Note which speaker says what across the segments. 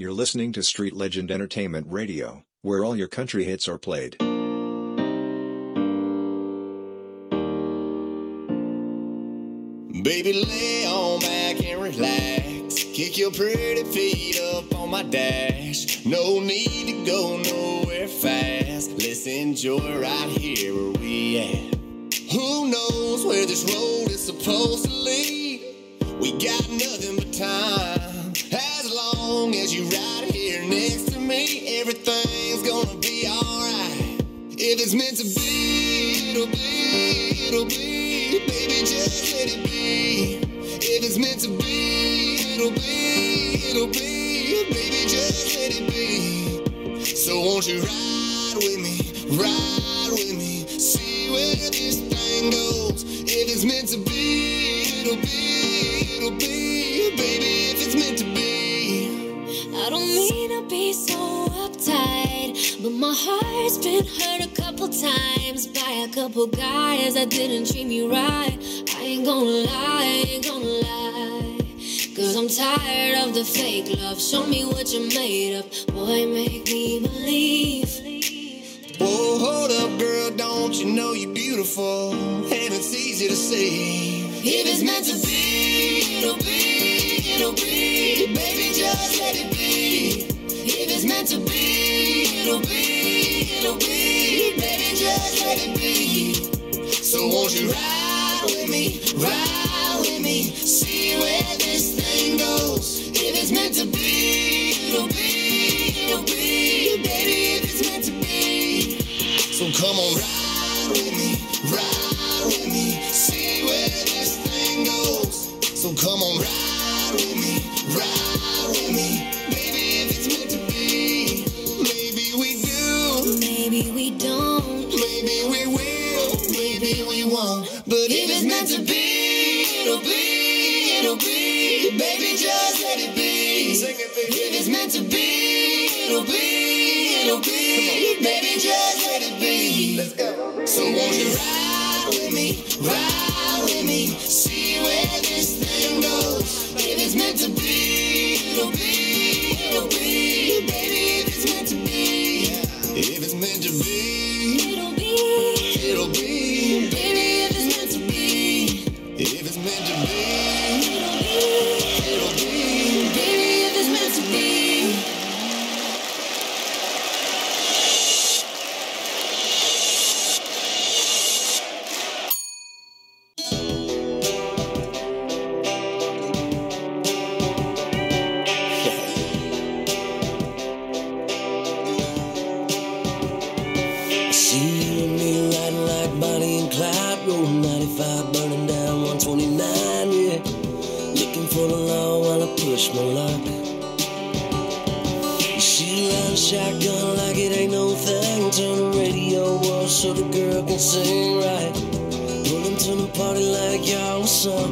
Speaker 1: You're listening to Street Legend Entertainment Radio, where all your country hits are played.
Speaker 2: Baby, lay on back and relax. Kick your pretty feet up on my dash. No need to go nowhere fast. Let's enjoy right here where we at. Who knows where this road is supposed to lead? We got nothing but time. If it's meant to be, it'll be, it'll be. Baby, just let it be. If it's meant to be, it'll be, it'll be. Baby, just let it be. So won't you ride with me, ride with me, see where this thing goes. If it's meant to be, it'll be, it'll be. Baby, if it's meant to be.
Speaker 3: I don't mean to be so uptight, but my heart's been hurt couple times by a couple guys that didn't treat me right. I ain't gonna lie, I ain't gonna lie. Cause I'm tired of the fake love. Show me what you're made of. Boy, make me believe.
Speaker 2: Whoa, hold up, girl, don't you know you're beautiful? And it's easy to see. If it's meant to be, it'll be, it'll be. Baby, just let it be. If it's meant to be, it'll be, it'll be. Baby, just let it be. So won't you ride with me, ride with me, see where this thing goes. If it's meant to be, it'll be, it'll be. Baby, if it's meant to be. So come on, ride with me, ride with me, see where this thing goes. So come on, ride with me, ride with me, won't. But if it's meant to be, it'll be, it'll be. Baby, just let it be. If it's meant to be, it'll be, it'll be. Baby, just let it be. So won't you ride
Speaker 4: 95, burning down 129, yeah. Looking for the law while I push my luck. She a shotgun like it ain't no thing. Turn the radio off so the girl can sing right. Pull to the party like y'all was up.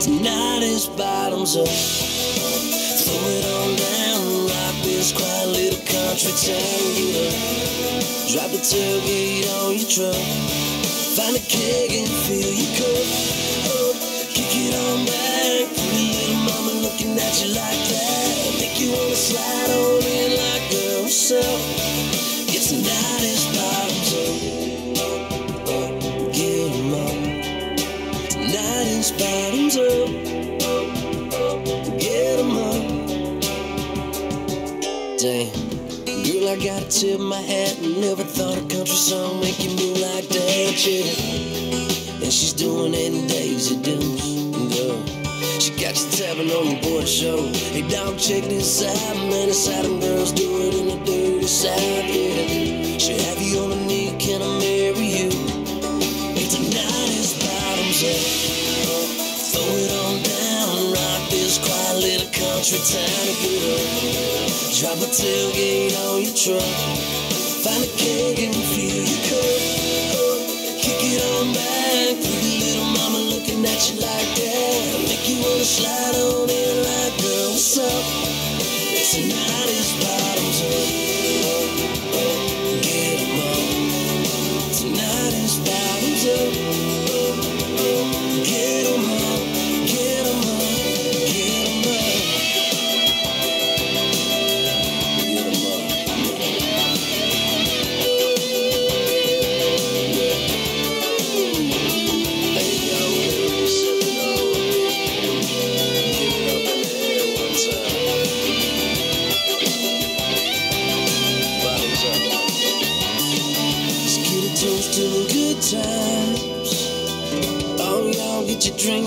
Speaker 4: Tonight is bottoms up. Throw it on down, rock this quiet country up. Drop the tailgate on your truck. Find a keg and fill your cup. Up, kick it on back. Pretty little mama looking at you like that. Make you wanna slide on in like girl herself. It's night is bottoms up. Get 'em up. Tonight is bottoms up. I gotta tip my hat. Never thought a country song make you move like that, yeah. And she's doing it in Daisy Dukes, girl. She got you tapping on the board show. Hey, dog, check this out, man. How them girls do it in the dirty south, yeah. She have you on a knee, can I marry you? Hey, tonight is bottoms up. Throw it on down, rock this quiet little country town up. Drop a tailgate on your truck. Find a keg and fill your cup. Up, Kick it on back. Pretty little mama looking at you like that. Make you wanna slide on in like girl, what's up? Tonight is bottoms up.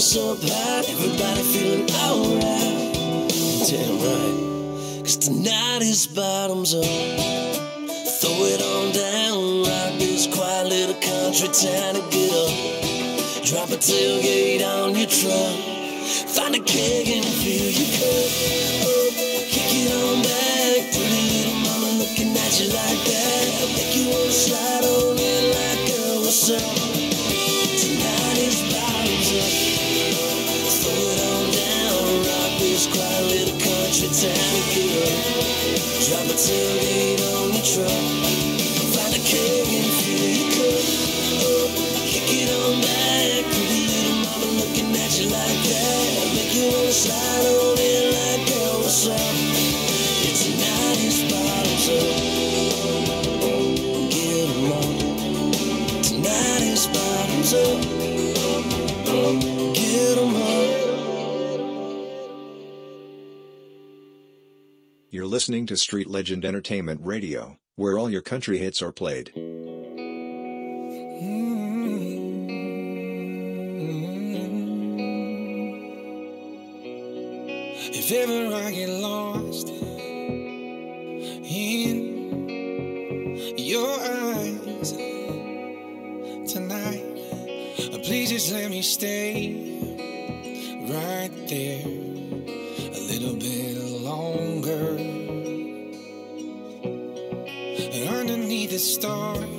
Speaker 4: us up high, everybody feeling alright. Damn right, cause tonight is bottoms up. Throw it on down, rock this quiet little country town to get up. Drop a tailgate on your truck, find a keg and fill your cup. Oh, kick it on back, pretty little mama looking at you like that. Make you wanna slide on in like a what's up. This quiet little country town girl. Drop a tailgate on the truck. Find a cave
Speaker 1: You're listening to Street Legend Entertainment Radio, where all your country hits are played. Mm-hmm.
Speaker 5: If ever I get lost in your eyes tonight, please just let me stay right there. Start.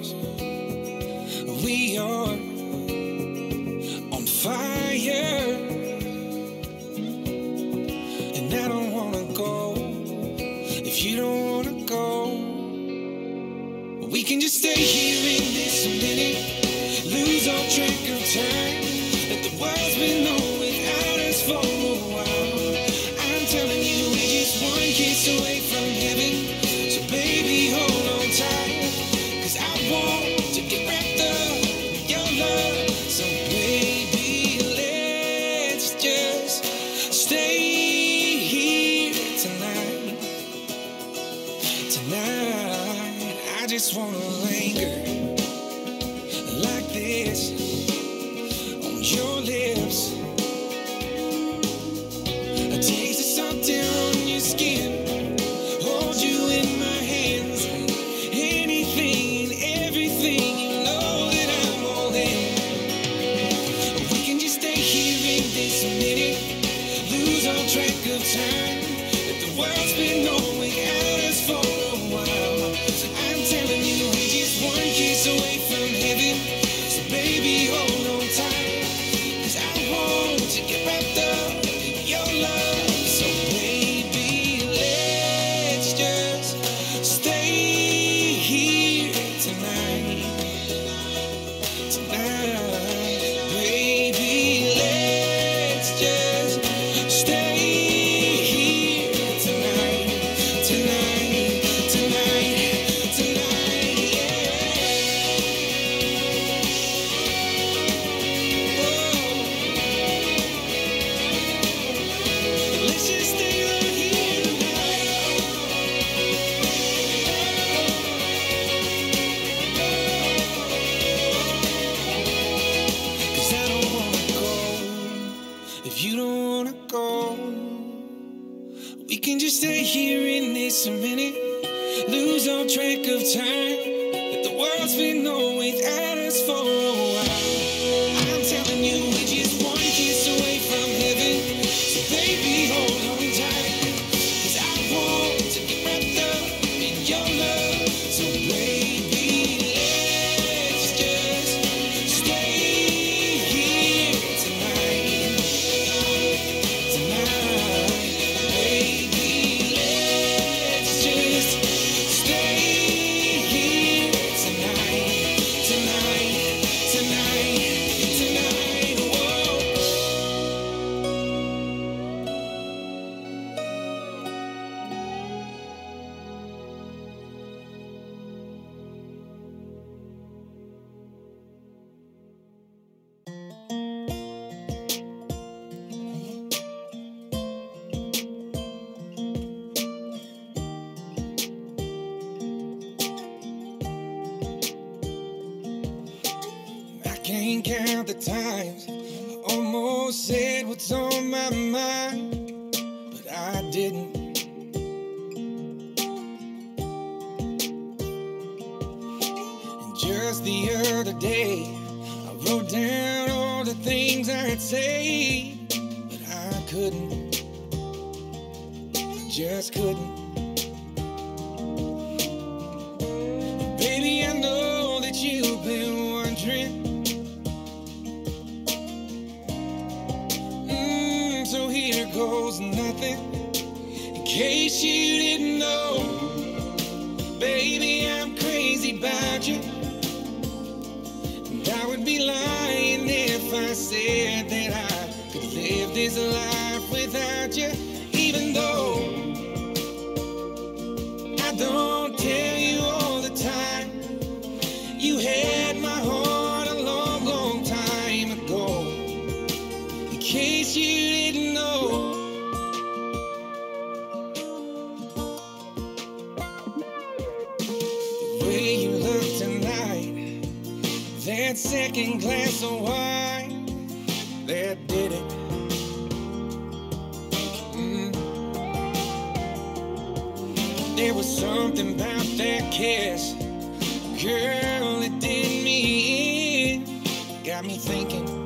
Speaker 5: just wanna linger like this on your lips. the times I almost said what's on my mind, but I didn't. And just the other day, I wrote down all the things I'd say, but I couldn't. I just couldn't. Case you didn't know, baby, I'm crazy about you. And I would be lying if I said that I could live this life without you, even though I don't second glass of wine, that did it. Mm. There was something about that kiss, girl, it did me in. Got me thinking,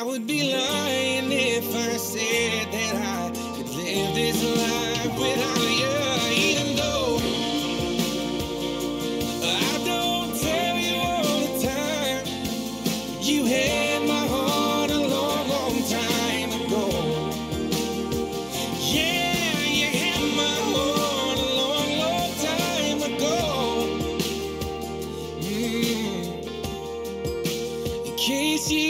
Speaker 5: I would be lying if I said that I could live this life without you, even though I don't tell you all the time. You had my heart a long, long time ago. Yeah, you had my heart a long, long time ago. Mm. In case you